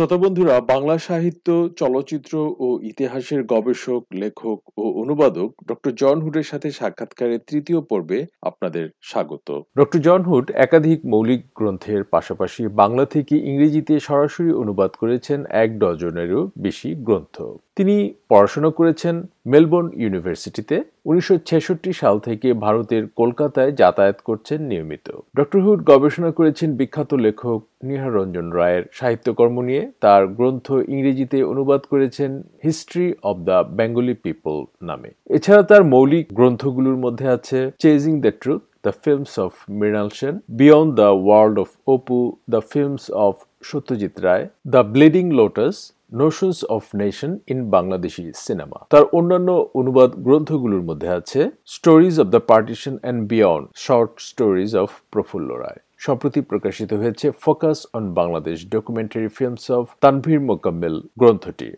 শ্রোতা বন্ধুরা বাংলা সাহিত্য, চলচ্চিত্র ও ইতিহাসের গবেষক, লেখক ও অনুবাদক ডক্টর জন হুডের সাথে সাক্ষাৎকারের তৃতীয় পর্বে আপনাদের স্বাগত। ডক্টর জন হুড একাধিক মৌলিক গ্রন্থের পাশাপাশি বাংলা থেকে ইংরেজিতে সরাসরি অনুবাদ করেছেন এক ডজনেরও বেশি গ্রন্থ। তিনি পড়াশোনা করেছেন মেলবোর্ন ইউনিভার্সিটিতে। উনিশশো ছেষট্টি সাল থেকে ভারতের কলকাতায় যাতায়াত করছেন নিয়মিত। ডক্টর হুড গবেষণা করেছেন বিখ্যাত লেখক নিহার রঞ্জন রায়ের সাহিত্যকর্ম নিয়ে। তার গ্রন্থ ইংরেজিতে অনুবাদ করেছেন history of the Bengali people নামে। এছাড়া তার মৌলিক গ্রন্থগুলোর মধ্যে আছে chasing the truth, the films of Mrinal Sen, beyond the world of Apu, the films of Satyajit Ray, the bleeding lotus notions of nation in Bangladeshi cinema তার অন্যান্য অনুবাদ গ্রন্থগুলোর মধ্যে আছে stories of the partition and beyond short stories of Prafulla Roy সম্প্রতি প্রকাশিত হয়েছে focus on Bangladesh documentary films of Tanvir Mokammel গ্রন্থটি।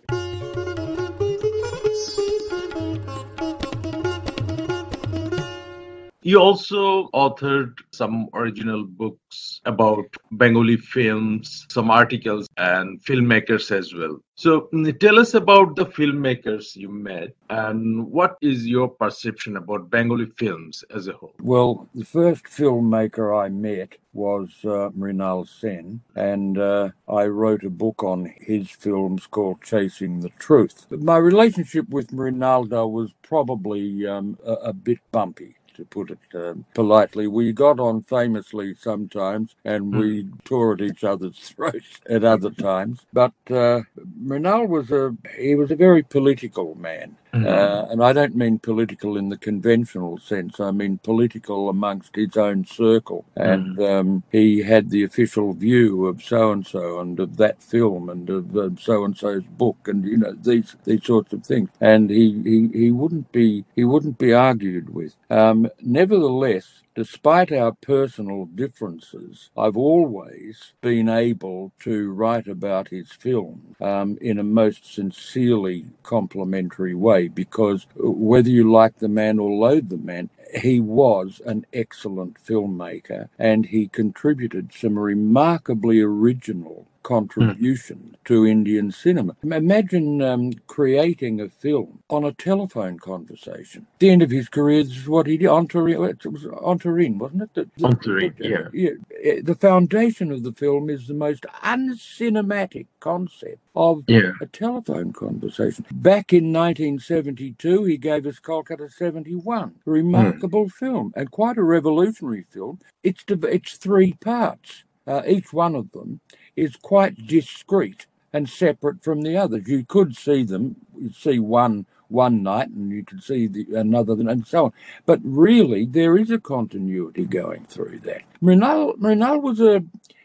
He also authored some original books about Bengali films, some articles, and filmmakers as well. So, mm, tell us about the filmmakers you met and what is your perception about Bengali films as a whole? Well, the first filmmaker I met was uh, Mrinal Sen, and uh, I wrote a book on his films called Chasing the Truth. My relationship with Mrinalda was probably um, a, a bit bumpy to put it um, politely. We got on famously sometimes and we mm. tore at each other's throats at other times. But uh, Mrinal was a he was a very political man. Mm-hmm. Uh, and I don't mean political in the conventional sense. I mean political amongst his own circle. And mm-hmm. um, he had the official view of so and so and of that film and of so and so's book and you know these these sorts of things. And he, he, he wouldn't be he wouldn't be argued with. Um, nevertheless, despite our personal differences, I've always been able to write about his film um, in a most sincerely complimentary way because whether you like the man or loathe the man, he was an excellent filmmaker and he contributed some remarkably original contribution mm. to Indian cinema. Imagine um, creating a film on a telephone conversation. At the end of his career, this is what he did. Antareen, it was Antareen, wasn't it? The, Antareen, yeah. yeah. Eh, the foundation of the film is the most uncinematic concept of yeah. a telephone conversation. Back in 1972, he gave us Kolkata 71, a remarkable mm. film and quite a revolutionary film. It's, it's three parts. Uh, each one of them is quite discreet and separate from the others. You could see them, you see one one night and you could see the, another and so on. But really, there is a continuity going through that. Mrinal, Mrinal was a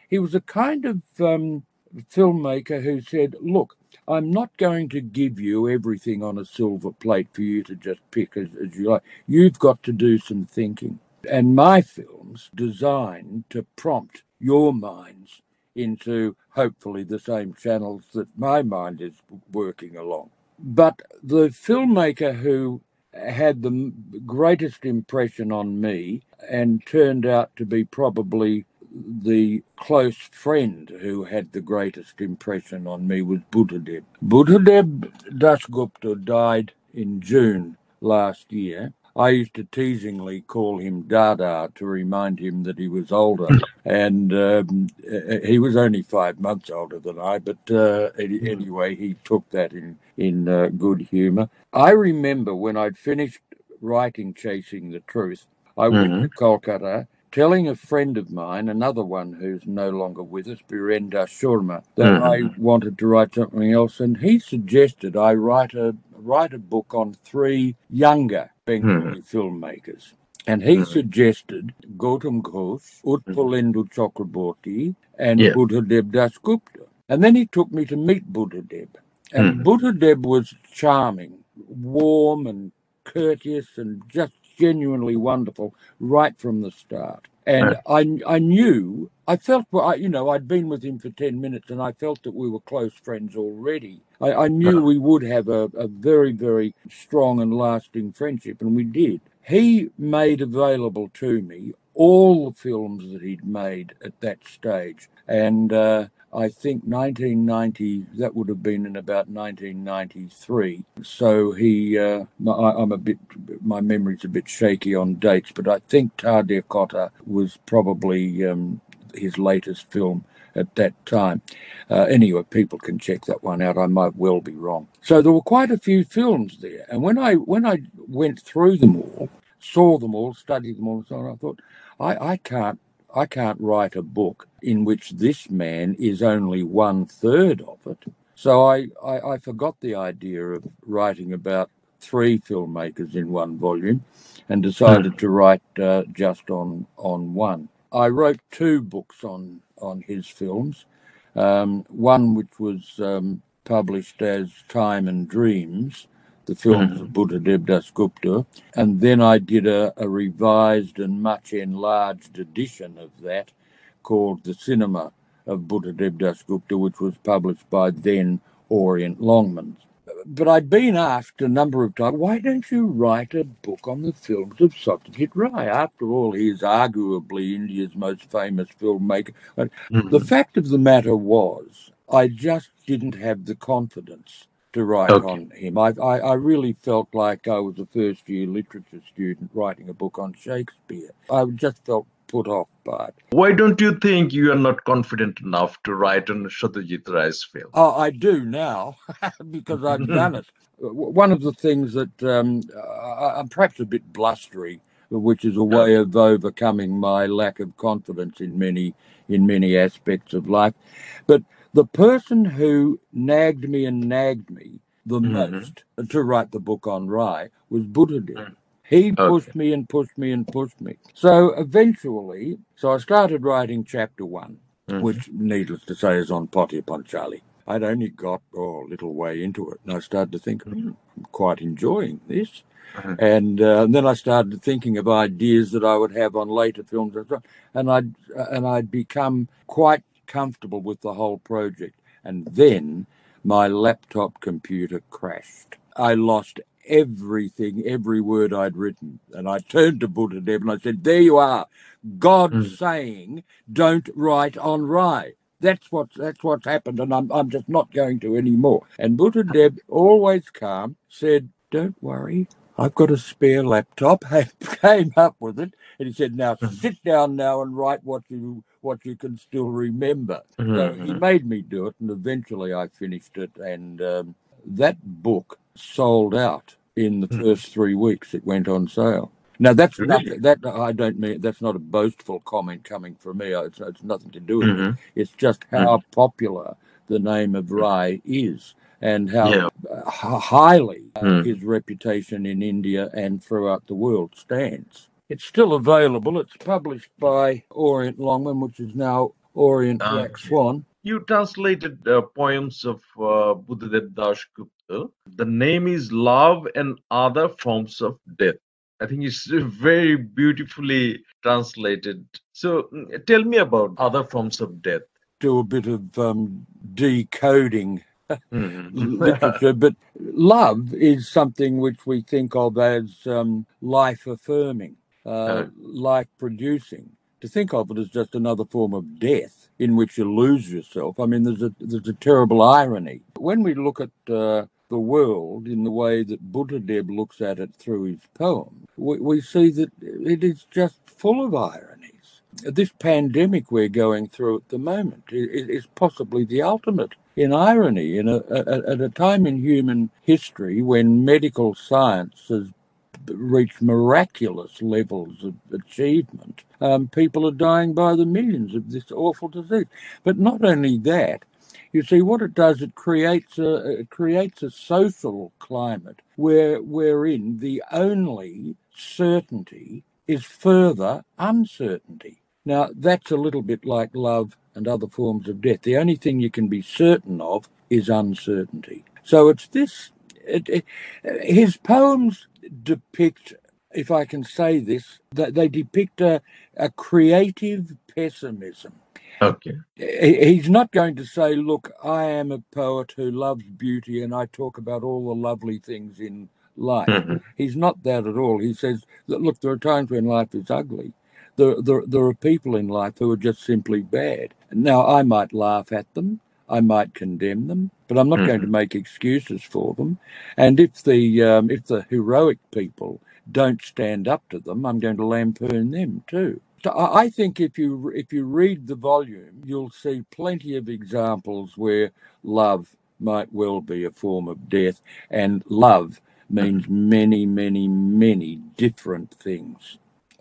he was a kind of um, filmmaker who said, "Look, I'm not going to give you everything on a silver plate for you to just pick as, as you like. You've got to do some thinking." And my films designed to prompt your minds into hopefully the same channels that my mind is working along. But the filmmaker who had the greatest impression on me and turned out to be probably the close friend who had the greatest impression on me was Buddhadeb. Buddhadeb Dasgupta died in June last year I used to teasingly call him Dada to remind him that he was older, and um, he was only five months older than I. But uh, hmm. anyway, he took that in in uh, good humour. I remember when I'd finished writing "Chasing the Truth," I went mm-hmm. to Kolkata telling a friend of mine, another one who's no longer with us, Birenda Sharma, that mm-hmm. I wanted to write something else, and he suggested I write a write a book on three younger Bengali hmm. filmmakers. And he hmm. suggested Gautam Ghosh, Utpalendu hmm. Chakraborty, and yeah. Buddhadeb Dasgupta. And then he took me to meet Buddhadeb. And hmm. Buddhadeb was charming, warm and courteous and just genuinely wonderful right from the start. And I, I knew, I felt, you know, I'd been with him for 10 minutes and I felt that we were close friends already. I, I knew we would have a, a very, very strong and lasting friendship, and we did. He made available to me all the films that he'd made at that stage. And uh, I think 1990, that would have been in about 1993. So he, uh, I, am a bit, my memory's a bit shaky on dates, but I think Tahader Katha was probably um, his latest film at that time. Uh, anyway, people can check that one out. I might well be wrong. So there were quite a few films there, and when I when I went through them all, saw them all, studied them all, and so on, I thought, I, I can't I can't write a book in which this man is only one third of it. So I, I, I forgot the idea of writing about three filmmakers in one volume and decided to write uh, just on on one. I wrote two books on on his films. Um, one which was um, published as Time and Dreams, the films of Buddhadeb Das Gupta, and then I did a, a revised and much enlarged edition of that called The Cinema of Buddhadeb Das Gupta, which was published by then Orient Longmans but I'd been asked a number of times, why don't you write a book on the films of Satyajit Ray? After all, he is arguably India's most famous filmmaker. But mm-hmm. the fact of the matter was, I just didn't have the confidence to write okay. on him. I, I, I, really felt like I was a first year literature student writing a book on Shakespeare. I just felt put off by it. Why don't you think you are not confident enough to write on Satyajit Ray's film? Oh, I do now because I've done it. One of the things that um, I'm perhaps a bit blustery, which is a way of overcoming my lack of confidence in many in many aspects of life, but the person who nagged me and nagged me the mm-hmm. most to write the book on Ray was Buddhadeb. Mm. He pushed okay. me and pushed me and pushed me. So eventually, so I started writing chapter one, mm-hmm. which, needless to say, is on Pather Panchali. I'd only got oh, a little way into it, and I started to think, mm, I'm quite enjoying this. Mm-hmm. And, uh, and, then I started thinking of ideas that I would have on later films, and I'd and I'd become quite comfortable with the whole project. And then my laptop computer crashed. I lost everything, every word I'd written. And I turned to Buddhadeb and I said, There you are. God mm. saying, don't write on Ray. That's what that's what's happened, and I'm I'm just not going to anymore. And Buddhadeb, always calm, said, Don't worry, I've got a spare laptop. I came up with it, and he said, "Now mm-hmm. sit down now and write what you what you can still remember." Mm-hmm. So he mm-hmm. made me do it, and eventually I finished it. And um, that book sold out in the mm. first three weeks it went on sale. Now that's really? that I don't mean that's not a boastful comment coming from me. It's, it's nothing to do with mm-hmm. it. It's just how mm-hmm. popular the name of Ray is and how yeah. highly uh, mm. his reputation in India and throughout the world stands. It's still available. It's published by Orient Longman, which is now Orient ah, Black Swan. You translated uh, poems of uh, Buddhadev Das Gupta. The name is Love and Other Forms of Death. I think it's very beautifully translated. So mm, tell me about other forms of death. Do a bit of um, decoding mm-hmm. literature, but love is something which we think of as um, life affirming, uh, uh, life producing. To think of it as just another form of death in which you lose yourself. I mean, there's a there's a terrible irony when we look at uh, the world in the way that Buddhadeb looks at it through his poem, we, we see that it is just full of ironies. This pandemic we're going through at the moment is, is possibly the ultimate in irony. In a, a, at a time in human history when medical science has reached miraculous levels of achievement, um, people are dying by the millions of this awful disease. But not only that, you see, what it does, it creates a it creates a social climate where wherein the only certainty is further uncertainty. Now, that's a little bit like love and other forms of death. The only thing you can be certain of is uncertainty. So it's this. It, it, his poems depict, if I can say this, that they depict a, a creative pessimism Okay. He's not going to say, Look, I am a poet who loves beauty and I talk about all the lovely things in life. Mm-hmm. He's not that at all. He says, Look, there are times when life is ugly. There, there, there are people in life who are just simply bad. Now, I might laugh at them, I might condemn them, but I'm not mm-hmm. going to make excuses for them. And if the um, if the heroic people don't stand up to them, I'm going to lampoon them too. So I think if you if you read the volume, you'll see plenty of examples where love might well be a form of death, and love means many, many, many different things.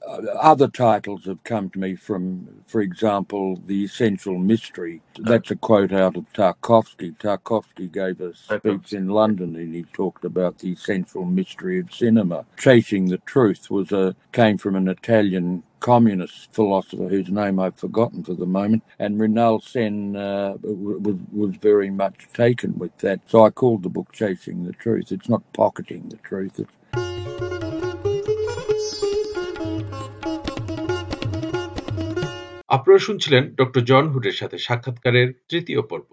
Uh, other titles have come to me from, for example, The Essential Mystery. That's a quote out of Tarkovsky. Tarkovsky gave a speech in London and he talked about the essential mystery of cinema. Chasing the Truth was a came from an Italian communist philosopher whose name I've forgotten for the moment, and Mrinal Sen uh, was, was very much taken with that. So I called the book Chasing the Truth. It's not pocketing the truth. It's শুনছিলেন doctor John হুডের সাথে সাক্ষাৎকারের তৃতীয় পর্ব।